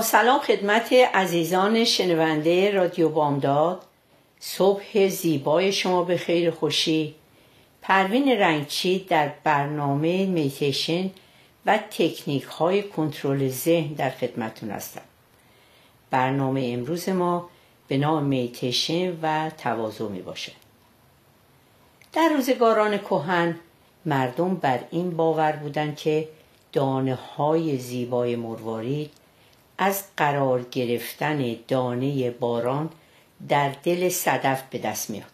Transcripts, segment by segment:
سلام خدمت عزیزان شنونده رادیو بامداد. صبح زیبای شما به خیر خوشی. پروین رنگچی در برنامه میتیشن و تکنیک های کنترل ذهن در خدمتون هستم. برنامه امروز ما به نام میتیشن و تواضع می باشه در روزگاران کهن مردم بر این باور بودند که دانه های زیبای مروارید از قرار گرفتن دانه باران در دل صدف به دست میاد.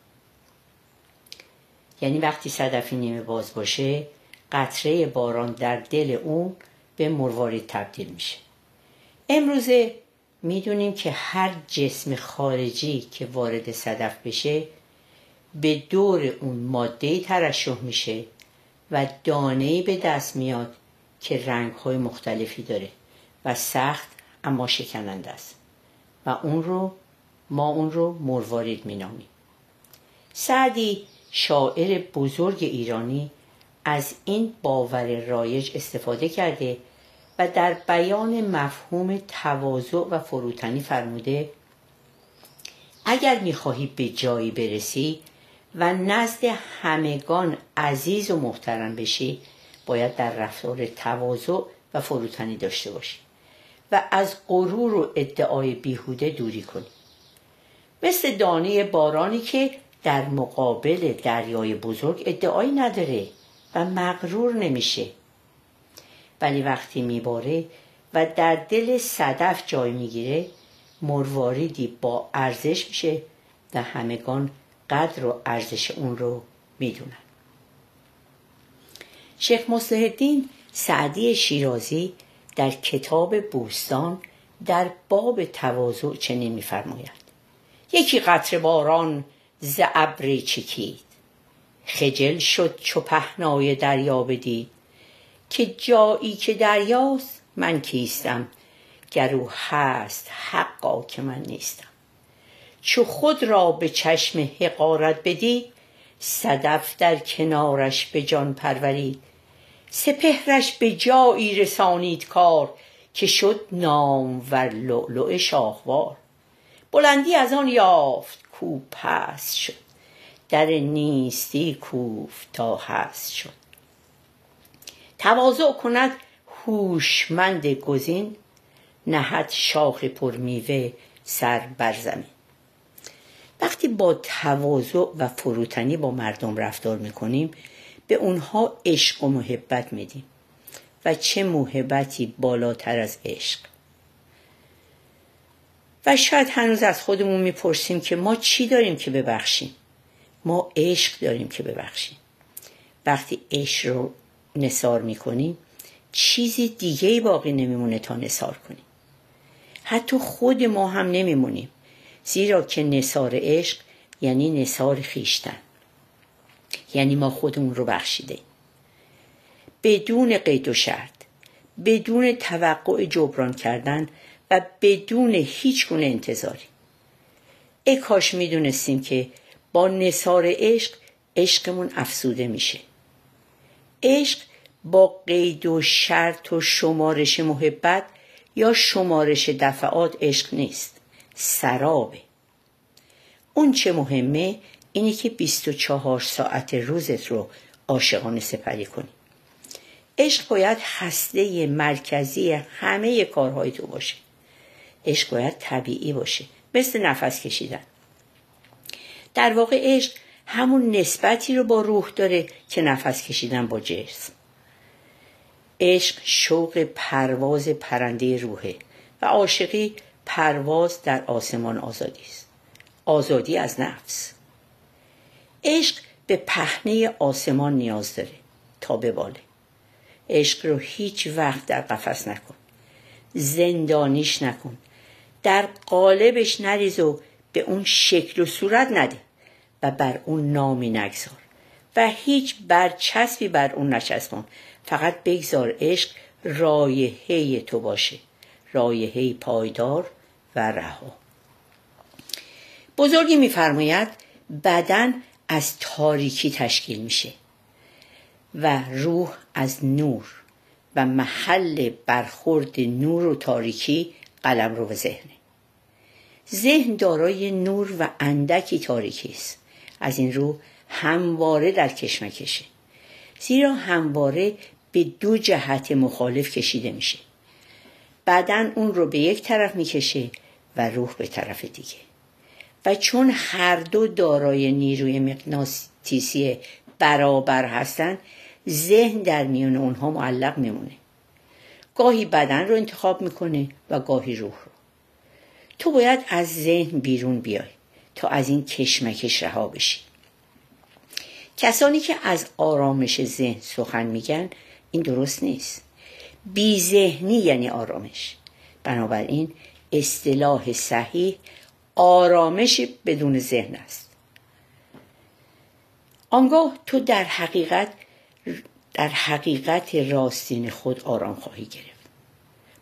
یعنی وقتی صدفی نیمه باز باشه قطره باران در دل اون به مروارید تبدیل میشه. امروزه می‌دونیم که هر جسم خارجی که وارد صدف بشه به دور اون ماده ترشح میشه و دانه به دست میاد که رنگ های مختلفی داره و سخت اما شکننده است. و اون رو ما اون رو مروارید مینامیم. سعدی شاعر بزرگ ایرانی از این باور رایج استفاده کرده و در بیان مفهوم تواضع و فروتنی فرموده اگر می‌خواهی به جایی برسی و نزد همگان عزیز و محترم بشی باید در رفتار تواضع و فروتنی داشته باشی. و از غرور و ادعای بیهوده دوری کنی مثل دانه بارانی که در مقابل دریای بزرگ ادعایی نداره و مغرور نمیشه. ولی وقتی میباره و در دل صدف جای می‌گیره مرواریدی با ارزش میشه و همگان قدر و ارزش اون رو می‌دونن. شیخ مصلح سعدی شیرازی در کتاب بوستان در باب تواضع چنین میفرماید. یکی قطر باران ز ابری چکید. خجل شد چو پهنای دریا بدید که جایی که دریاست من کیستم گرو هست حقا که من نیستم. چو خود را به چشم حقارت بدید صدف در کنارش به جان پرورید. سپهرش به جایی رسانید کار که شد نام ور لؤلؤ شاهوار. بلندی از آن یافت کو پست شد در نیستی کوف تا هست شد. تواضع کند هوشمند گزین نهد شاخ پر میوه سر بر زمین. وقتی با تواضع و فروتنی با مردم رفتار می‌کنیم به اونها عشق و محبت میدیم. و چه محبتی بالاتر از عشق. و شاید هنوز از خودمون می‌پرسیم که ما چی داریم که ببخشیم؟ ما عشق داریم که ببخشیم. وقتی عشق رو نصار می‌کنیم چیزی دیگه باقی نمیمونه تا نصار کنیم. حتی خود ما هم نمیمونیم. زیرا که نصار عشق یعنی نصار خیشتن. یعنی ما خودمون رو بخشیده. بدون قید و شرط بدون توقع جبران کردن و بدون هیچ گونه انتظاری. ای کاش می‌دونستیم که با نصار عشق عشقمون افسوده میشه. عشق با قید و شرط و شمارش محبت یا شمارش دفعات عشق نیست سرابه. اون چه مهمه اینه که 24 ساعت روزت رو عاشقانه سپری کنی. عشق باید هسته مرکزی همه کارهای تو باشه. عشق باید طبیعی باشه مثل نفس کشیدن. در واقع عشق همون نسبتی رو با روح داره که نفس کشیدن با جسم. عشق شوق پرواز پرنده روحه و عاشقی پرواز در آسمان آزادی است. آزادی از نفس. عشق به پهنه آسمان نیاز داره تا بباله. عشق رو هیچ وقت در قفس نکن زندانیش نکن در قالبش نریز و به اون شکل و صورت نده و بر اون نامی نگذار و هیچ برچسبی بر اون نچسبان. فقط بگذار عشق رایحه تو باشه رایحه پایدار و رها. بزرگی میفرماید بدن از تاریکی تشکیل میشه و روح از نور و محل برخورد نور و تاریکی قلم رو به ذهنه. ذهن دارای نور و اندکی تاریکی است. از این رو همواره در کشمکشه زیرا همواره به دو جهت مخالف کشیده میشه. بدن اون رو به یک طرف می‌کشه و روح به طرف دیگه. و چون هر دو دارای نیروی مغناطیسی برابر هستن ذهن در میون اونها معلق میمونه. گاهی بدن رو انتخاب می‌کنه و گاهی روح رو. تو باید از ذهن بیرون بیای تا از این کشمکش رها بشی. کسانی که از آرامش ذهن سخن میگن این درست نیست. بی ذهنی یعنی آرامش. بنابراین اصطلاح صحیح آرامش بدون ذهن است. آنگاه تو در حقیقت در حقیقت راستین خود آرام خواهی گرفت.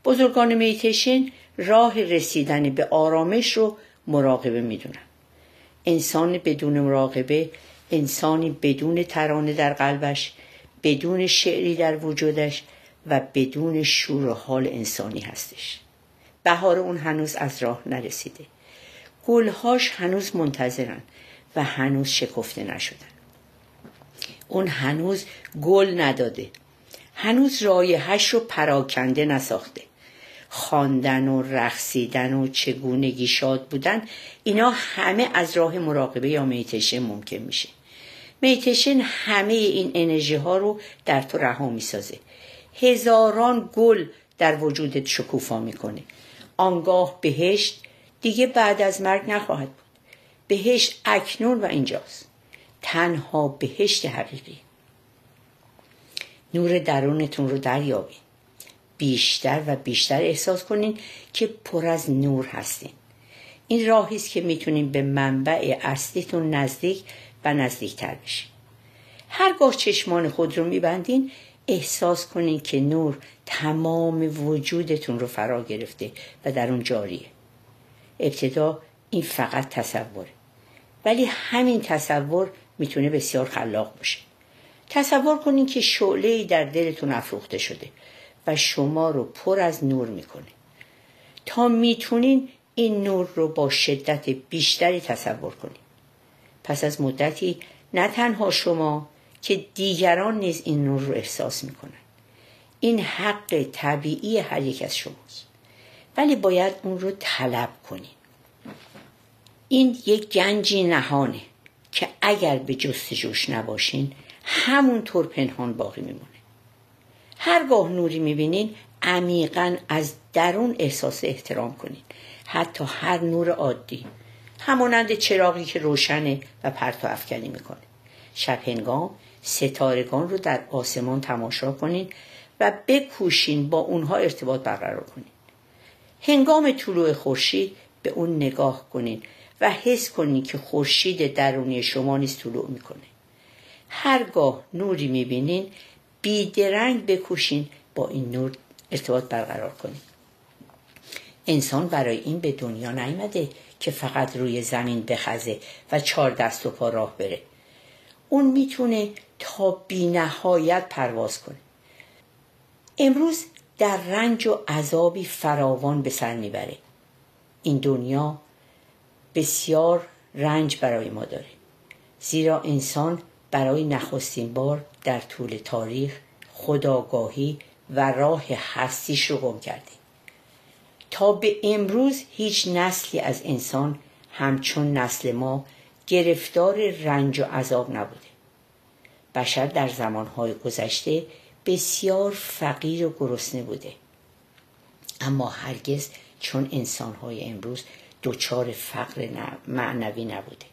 بزرگان میتیشن راه رسیدن به آرامش رو مراقبه می‌دونن. انسان بدون مراقبه انسانی بدون ترانه در قلبش بدون شعری در وجودش و بدون شور و حال انسانی هستش. بهار اون هنوز از راه نرسیده. گلهاش هنوز منتظرن و هنوز شکفته نشدن. اون هنوز گل نداده. هنوز رایحش رو پراکنده نساخته. خواندن و رقصیدن و چگونگی شاد بودن اینا همه از راه مراقبه یا میتشن ممکن میشه. میتشن همه این انرژی ها رو در تو رها می‌سازه. هزاران گل در وجودت شکوفا می‌کنه. آنگاه بهشت دیگه بعد از مرگ نخواهد بود. بهشت اکنون و اینجاست. تنها بهشت حقیقی. نور درونتون رو دریابین. بیشتر و بیشتر احساس کنین که پر از نور هستین. این راهی است که می‌تونین به منبع اصلیتون نزدیک و نزدیکتر بشین. هرگاه چشمان خود رو میبندین احساس کنین که نور تمام وجودتون رو فرا گرفته و در اون جاریه. ابتدا این فقط تصوره ولی همین تصور می‌تونه بسیار خلاق باشه. تصور کنین که شعله در دلتون افروخته شده و شما رو پر از نور می‌کنه. تا می‌تونین این نور رو با شدت بیشتری تصور کنین. پس از مدتی نه تنها شما که دیگران نیز این نور رو احساس می‌کنن. این حق طبیعی هر یک از شماست. ولی باید اون رو طلب کنین این یک گنجی نهانه که اگر به جستجوش نباشین همونطور پنهان باقی میمونه. هرگاه نوری می‌بینین عمیقا از درون احساس احترام کنین. حتی هر نور عادی همانند چراغی که روشنه و پرتو افکنی می‌کنه. شب هنگام ستارگان رو در آسمان تماشا کنین و بکوشین با اونها ارتباط برقرار کنین. هنگام طلوع خورشید به اون نگاه کنین و حس کنین که خورشید درونی شما نیز طلوع می‌کنه. هرگاه نوری می‌بینین بیدرنگ بکوشین با این نور ارتباط برقرار کنین. انسان برای این به دنیا نیامده که فقط روی زمین بخزه و چهار دست و پا راه بره. اون می‌تونه تا بی نهایت پرواز کنه. امروز در رنج و عذابی فراوان به سر می‌بره. این دنیا بسیار رنج برای ما داره. زیرا انسان برای نخستین بار در طول تاریخ خداگاهی و راه هستیش رو گم کرده. تا به امروز هیچ نسلی از انسان همچون نسل ما گرفتار رنج و عذاب نبوده. بشر در زمانهای گذشته بسیار فقیر و گرسنه بوده. اما هرگز چون انسانهای امروز دچار فقر معنوی نبوده.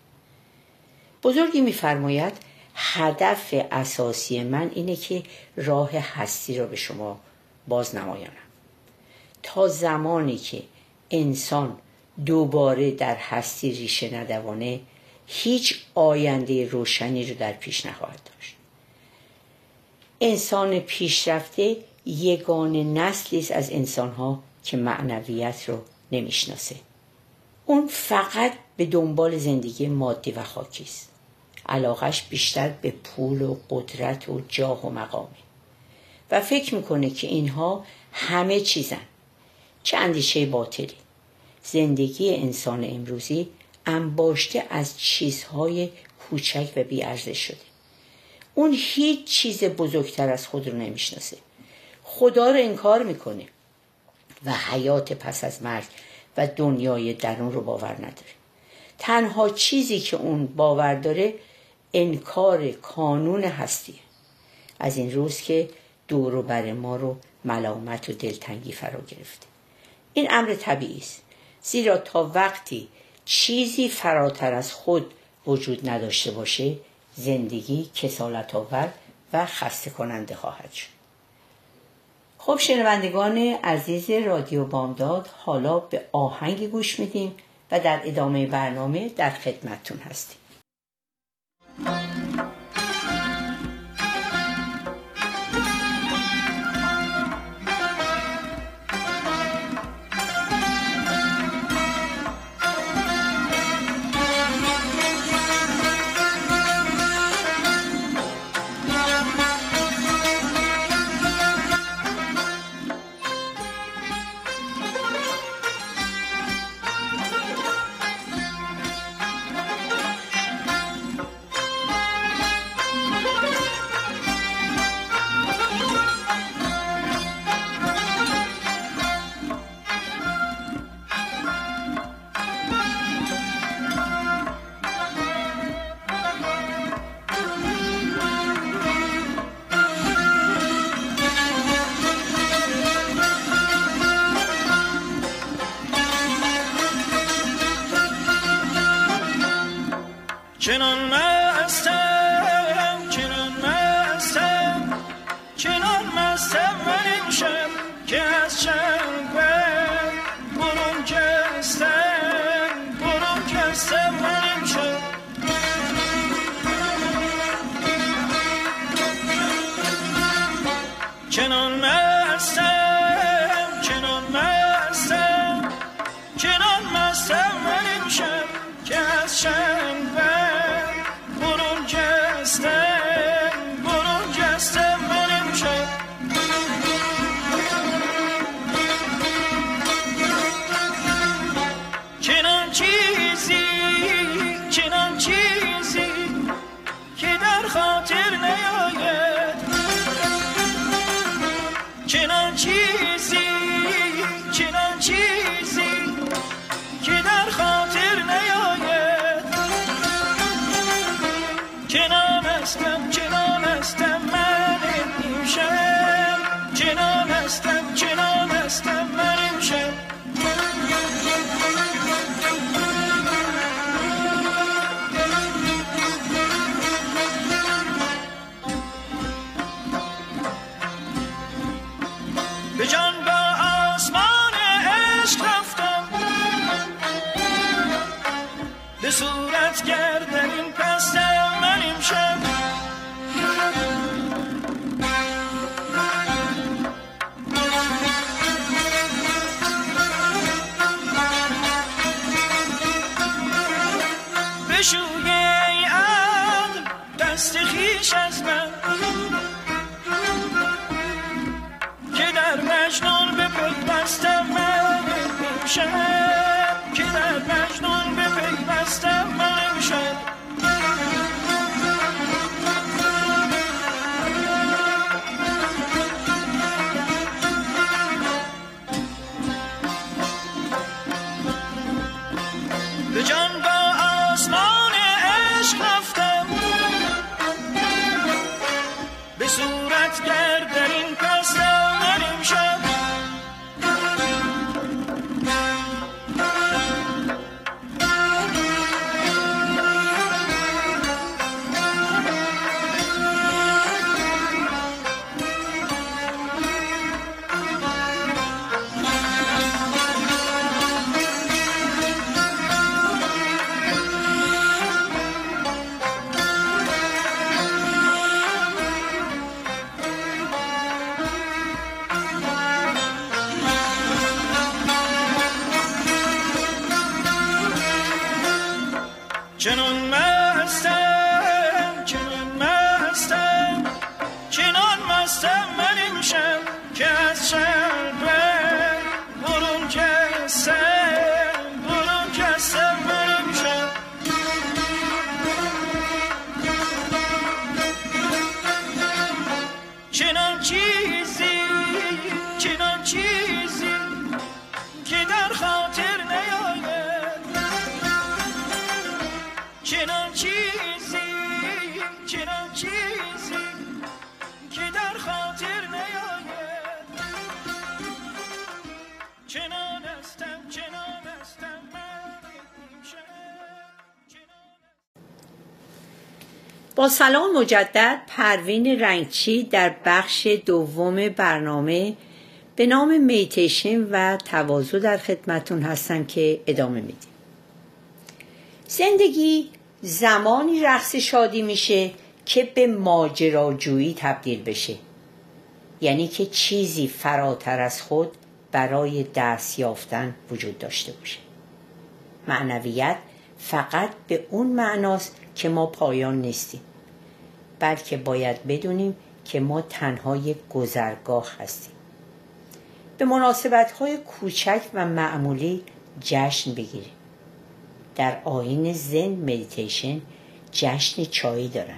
بزرگی میفرماید هدف اساسی من اینه که راه هستی را به شما باز نمایانم تا زمانی که انسان دوباره در هستی ریشه ندوانه هیچ آینده روشنی رو در پیش نخواهد داشت انسان پیشرفته یگان نسلی است از انسانها که معنویت رو نمی‌شناسه. اون فقط به دنبال زندگی مادی و خاکی است. علاقش بیشتر به پول و قدرت و جاه و مقامه و فکر می‌کنه که اینها همه چیزن. چه اندیشه باطلی. زندگی انسان امروزی انباشته از چیزهای کوچک و بیارزش شده. اون هیچ چیز بزرگتر از خود رو نمی‌شناسه. خدا رو انکار می‌کنه و حیات پس از مرگ و دنیای درون رو باور نداره. تنها چیزی که اون باور داره انکار کانون هستیه. از این روز که دور و بر ما رو ملامت و دلتنگی فرا گرفته. این امر طبیعی است. زیرا تا وقتی چیزی فراتر از خود وجود نداشته باشه زندگی کسالت آور و خسته کننده خواهد شد. خب شنوندگان عزیز رادیو بامداد حالا به آهنگ گوش میدیم و در ادامه برنامه در خدمتتون هستیم. In Çınarlar بشوی ای عقل دست خیش از من که در مجنون به پل بستم من بوشم با سلام مجدد پروین رنگچی در بخش دوم برنامه به نام میتیشن و تواضع در خدمتون هستم که ادامه میدیم. زندگی زمانی رقص شادی میشه که به ماجراجویی تبدیل بشه. یعنی که چیزی فراتر از خود برای دست یافتن وجود داشته باشه. معنویت فقط به اون معناست که ما پایان نیستیم. بلکه باید بدونیم که ما تنها یک گذرگاه هستیم. به مناسبت های کوچک و معمولی جشن بگیریم. در آین زن مدیتیشن جشن چایی دارن.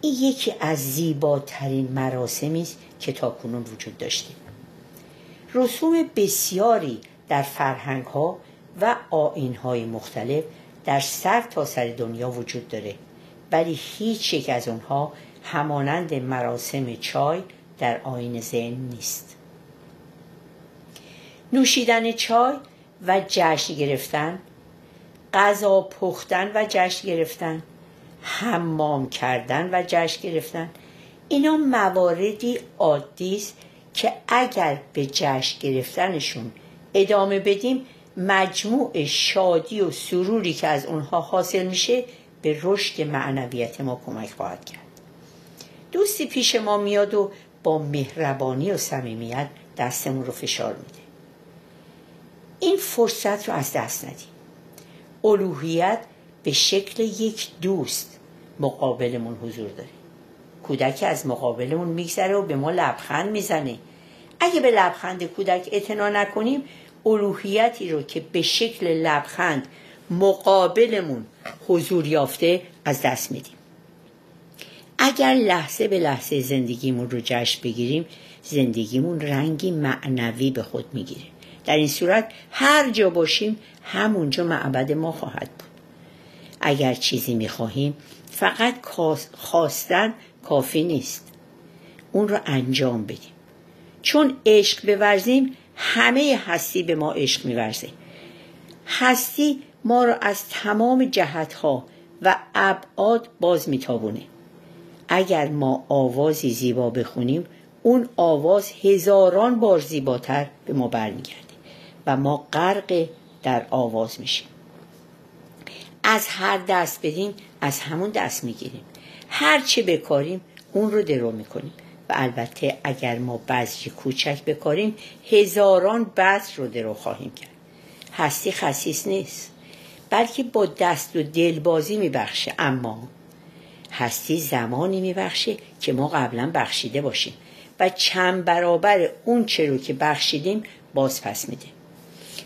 این یکی از زیباترین مراسمی است که تاکنون وجود داشته رسوم بسیاری در فرهنگ ها و آین های مختلف در سر تا سر دنیا وجود داره. ولی هیچ یک از اونها همانند مراسم چای در آین زن نیست. نوشیدن چای و جشن گرفتن غذا پختن و جشن گرفتن حمام کردن و جشن گرفتن اینا مواردی عادی است که اگر به جشن گرفتنشون ادامه بدیم مجموع شادی و سروری که از اونها حاصل میشه به رشد معنویت ما کمک خواهد کرد. دوستی پیش ما میاد و با مهربانی و صمیمیت دستمون رو فشار میده. این فرصت رو از دست ندیم. الوهیت به شکل یک دوست مقابلمون حضور داره. کودک از مقابلمون میگذره و به ما لبخند می‌زنه. اگه به لبخند کودک اعتنا نکنیم الوهیتی رو که به شکل لبخند مقابلمون حضور یافته از دست میدیم. اگر لحظه به لحظه زندگیمون رو جشن بگیریم زندگیمون رنگی معنوی به خود می‌گیره. در این صورت هر جا باشیم همونجا معبد ما خواهد بود. اگر چیزی می‌خواهیم فقط خواستن کافی نیست. اون رو انجام بدیم. چون عشق بورزیم همه هستی به ما عشق میورزه. هستی ما را از تمام جهتها و ابعاد باز میتابونه. اگر ما آوازی زیبا بخونیم اون آواز هزاران بار زیباتر به ما برمیگرده و ما غرق در آواز میشیم. از هر دست بدیم از همون دست می‌گیریم. هر چه بکاریم اون رو درو می‌کنیم. و البته اگر ما بذری کوچک بکاریم هزاران بذر رو درو خواهیم کرد. هستی خصیص نیست. بلکه با دست و دل بازی میبخشه. اما هستی زمانی میبخشه که ما قبلا بخشیده باشیم و چند برابر اون چه رو که بخشیدیم باز پس میده.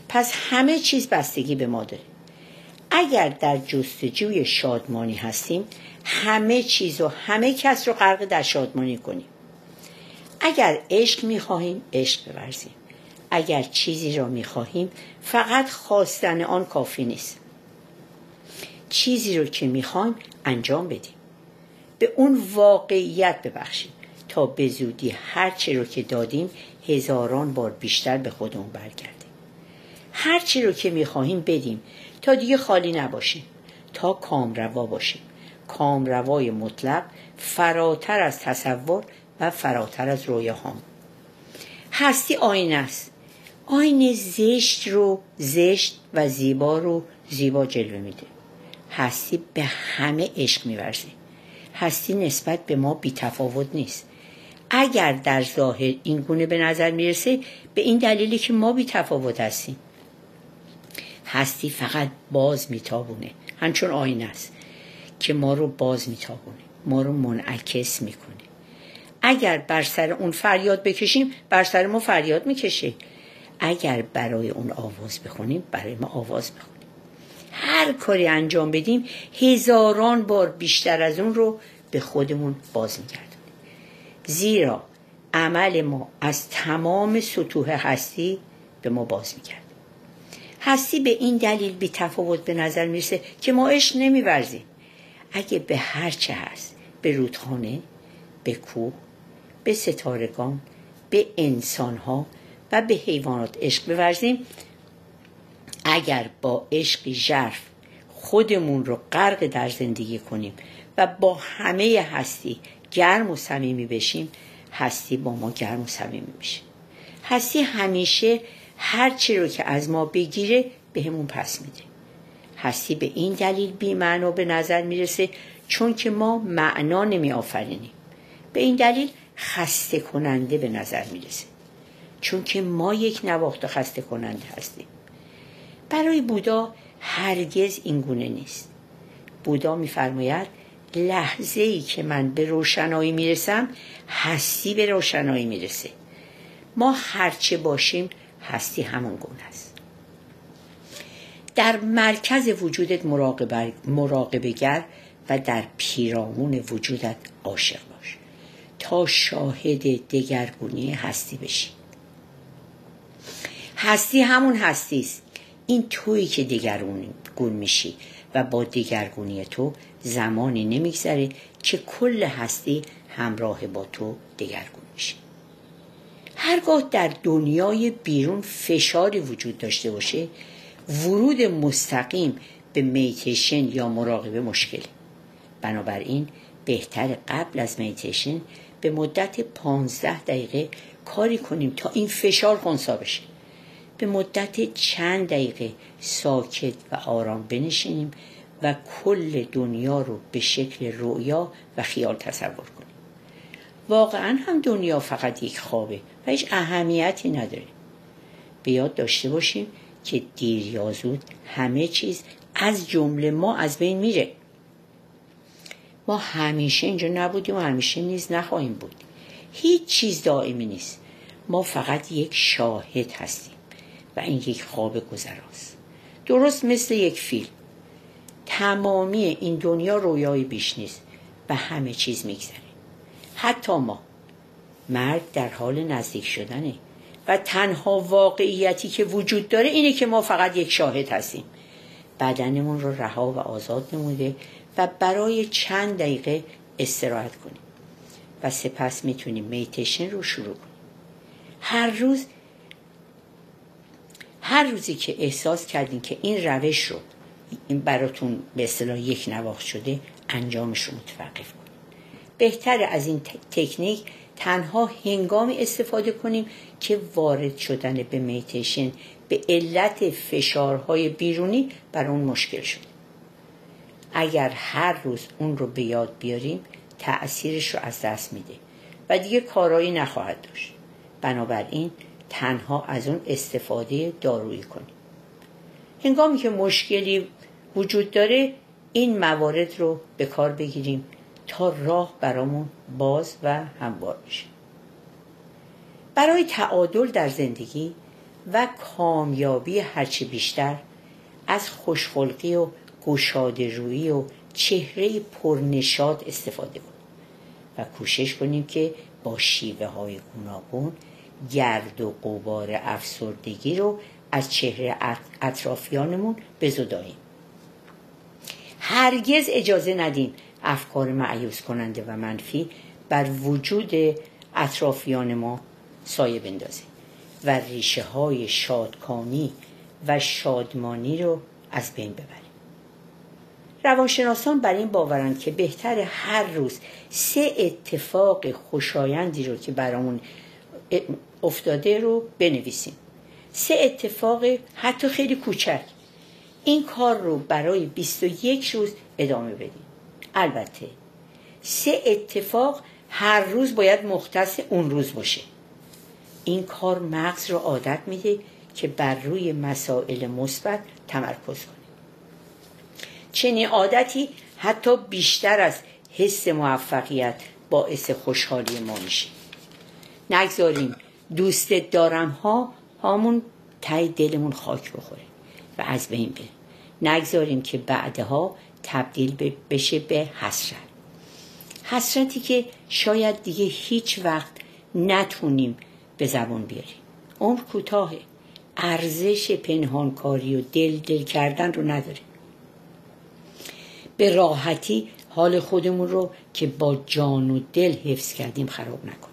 پس همه چیز بستگی به ما داره. اگر در جستجوی شادمانی هستیم همه چیز و همه کس رو غرق در شادمانی کنیم. اگر عشق می‌خواهیم عشق بورزیم. اگر چیزی را می‌خواهیم فقط خواستن آن کافی نیست. چیزی رو که می‌خوایم انجام بدیم. به اون واقعیت ببخشیم تا به زودی هرچی رو که دادیم هزاران بار بیشتر به خودمون برگرده هرچی رو که می‌خواهیم بدیم. تا دیگه خالی نباشیم. تا کامروا باشیم. کامروای مطلق فراتر از تصور و فراتر از رویاهام. هستی آینه است. آینه زشت رو زشت و زیبا رو زیبا جلوه میده. هستی به همه عشق میورزه. هستی نسبت به ما بیتفاوت نیست. اگر در ظاهر این گونه به نظر می‌رسه به این دلیلی که ما بیتفاوت هستیم. هستی فقط باز میتابونه. همچون آینه است که ما رو باز میتابونه. ما رو منعکس می‌کنه. اگر بر سر اون فریاد بکشیم بر سر ما فریاد می‌کشه. اگر برای اون آواز بخونیم برای ما آواز بخونیم هر کاری انجام بدیم هزاران بار بیشتر از اون رو به خودمون باز میگردونیم. زیرا عمل ما از تمام سطوح هستی به ما باز میگرد هستی به این دلیل بی تفاوت به نظر می‌رسه که ما عشق نمیورزیم. اگه به هر چه هست به رودخانه به کوه به ستارگان به انسانها و به حیوانات عشق بورزیم. اگر با عشقی ژرف خودمون رو غرق در زندگی کنیم و با همه هستی گرم و صمیمی بشیم هستی با ما گرم و صمیمی میشه هستی همیشه هر چی رو که از ما بگیره بهمون پس میده. هستی به این دلیل بی معنا به نظر می‌رسه چون که ما معنا نمی آفرینیم به این دلیل خسته کننده به نظر می‌رسه. چون که ما یک نواخت خسته کننده هستیم. برای بودا هرگز این گونه نیست. بودا میفرماید لحظه ای که من به روشنایی می‌رسم هستی به روشنایی می‌رسه. ما هرچه باشیم هستی همون گونه است. در مرکز وجودت مراقبه, گر و در پیرامون وجودت عاشق باش. تا شاهد دگرگونی هستی بشی. هستی همون هستی است این تویی که دگرگون میشی و با دگرگونی تو زمانی نمیگذره که کل هستی همراه با تو دگرگون میشه هرگاه در دنیای بیرون فشاری وجود داشته باشه ورود مستقیم به میتیشن یا مراقبه مشکله بنابراین بهتر قبل از میتیشن به مدت پانزده دقیقه کاری کنیم تا این فشار خونسا بشه. به مدت چند دقیقه ساکت و آرام بنشینیم و کل دنیا رو به شکل رویا و خیال تصور کنیم. واقعا هم دنیا فقط یک خوابه و هیچ اهمیتی نداره. به یاد داشته باشیم که دیر یا زود همه چیز از جمله ما از بین میره. ما همیشه اینجا نبودیم و همیشه نیز نخواهیم بود. هیچ چیز دائمی نیست. ما فقط یک شاهد هستیم. و این یک خواب گذراست. درست مثل یک فیلم. تمامی این دنیا رویای بیش نیست و همه چیز میگذره. حتی ما. مرگ در حال نزدیک شدنه و تنها واقعیتی که وجود داره اینه که ما فقط یک شاهد هستیم. بدنمون رو رها و آزاد نموده و برای چند دقیقه استراحت کنیم. و سپس می‌تونیم میتیشن رو شروع کنیم. هر روز هر روزی که احساس کردین که این روش رو این براتون به اصطلاح یک نواخت شده انجامش رو متوقف کنیم بهتر از این تکنیک تنها هنگامی استفاده کنیم که وارد شدن به میتیشن به علت فشارهای بیرونی بر اون مشکل شد. اگر هر روز اون رو به یاد بیاریم تأثیرش رو از دست میده و دیگه کارایی نخواهد داشت. بنابراین تنها از اون استفاده دارویی کنیم. هنگامی که مشکلی وجود داره این موارد رو به کار بگیریم تا راه برامون باز و هموار بشه. برای تعادل در زندگی و کامیابی هرچی بیشتر از خوشخلقی و گشاده روی و چهره پرنشاد استفاده کنیم و کوشش کنیم که با شیوه های گوناگون گرد و قبار افسردگی رو از چهره اطرافیانمون بزداییم. هرگز اجازه ندیم افکار معیوز کننده و منفی بر وجود اطرافیان ما سایه بندازه و ریشه های شادکامی و شادمانی رو از بین ببریم. روانشناسان بر این باورند که بهتر هر روز سه اتفاق خوشایندی رو که برامون افتاده رو بنویسیم. سه اتفاق حتی خیلی کوچک. این کار رو برای 21 روز ادامه بدیم. البته سه اتفاق هر روز باید مختص اون روز باشه. این کار مغز رو عادت میده که بر روی مسائل مثبت تمرکز کنه. چنین عادتی حتی بیشتر از حس موفقیت باعث خوشحالی ما میشه. نگذاریم. دوست دارم ها همون تای دلمون خاک بخوره و از بین بره. نگذاریم که بعدها تبدیل بشه به حسرت. حسرتی که شاید دیگه هیچ وقت نتونیم به زبان بیاریم. عمر کوتاهه. ارزش پنهانکاری و دل دل کردن رو نداره. به راحتی حال خودمون رو که با جان و دل حفظ کردیم خراب نکنیم.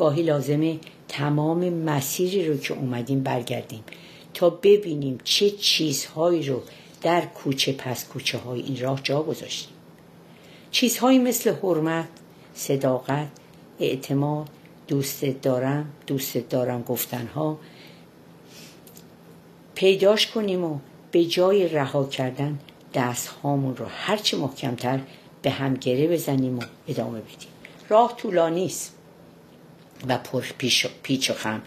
گاهی لازمه تمام مسیری رو که اومدیم برگردیم تا ببینیم چه چیزهایی رو در کوچه پس کوچه های این راه جا گذاشتیم. چیزهایی مثل حرمت، صداقت، اعتماد، دوست دارم، دوست دارم گفتنها پیداش کنیم و به جای رها کردن دست هامون رو هرچی محکمتر به هم گره بزنیم و ادامه بدیم. راه طولانی است. و پر پیچ و خم.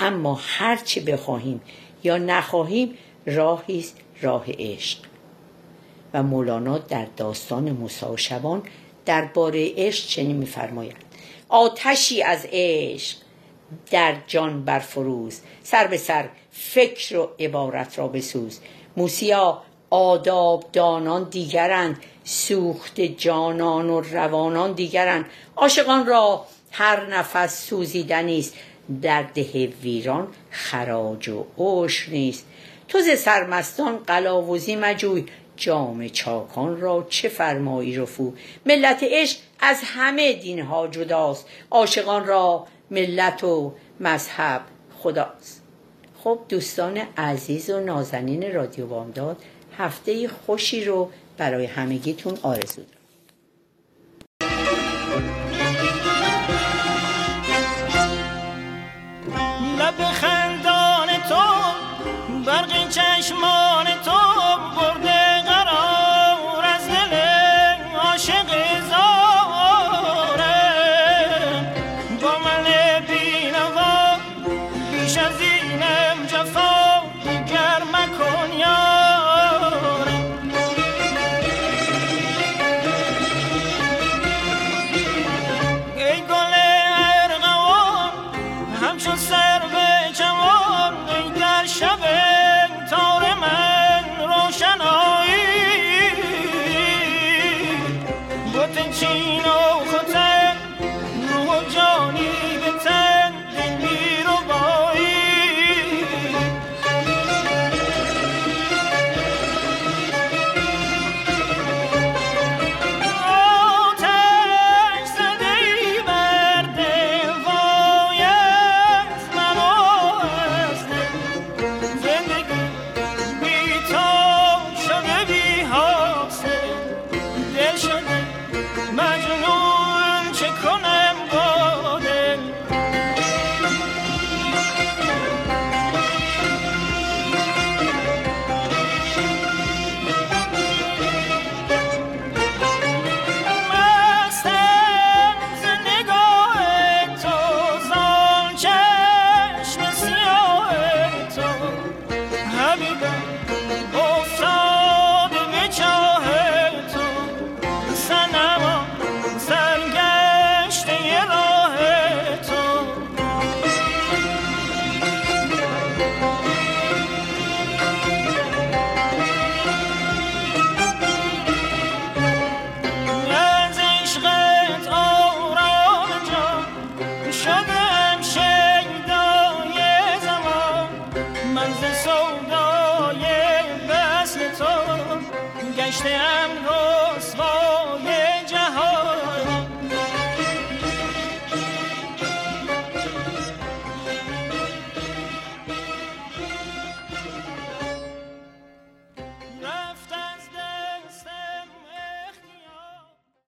اما هرچی بخواهیم یا نخواهیم راهی راه عشق. و مولانا در داستان موسی و شبان درباره عشق چنین میفرماید. آتشی از عشق در جان برفروز سر به سر فکر و عبارت را بسوز. موسیا آداب دانان دیگرند سوخت جانان و روانان دیگرند. عاشقان را هر نفس سوزیدنی است در ده ویران خراج و عشر نیست. تو ز سرمستان قلاوزی مجوی. جام چاکان را چه فرمایی رفو؟ ملت عشق از همه دینها جداست. عاشقان را ملت و مذهب خداست. خب دوستان عزیز و نازنین رادیو بامداد هفته خوشی رو برای همگیتون آرزو دارم. چشمان تو برده قرار از دل عاشق زاره. با من بینوا بیش از اینم جفا دیگر مکن یاره ای گل ارغوان همچون سر به جوان ای در شب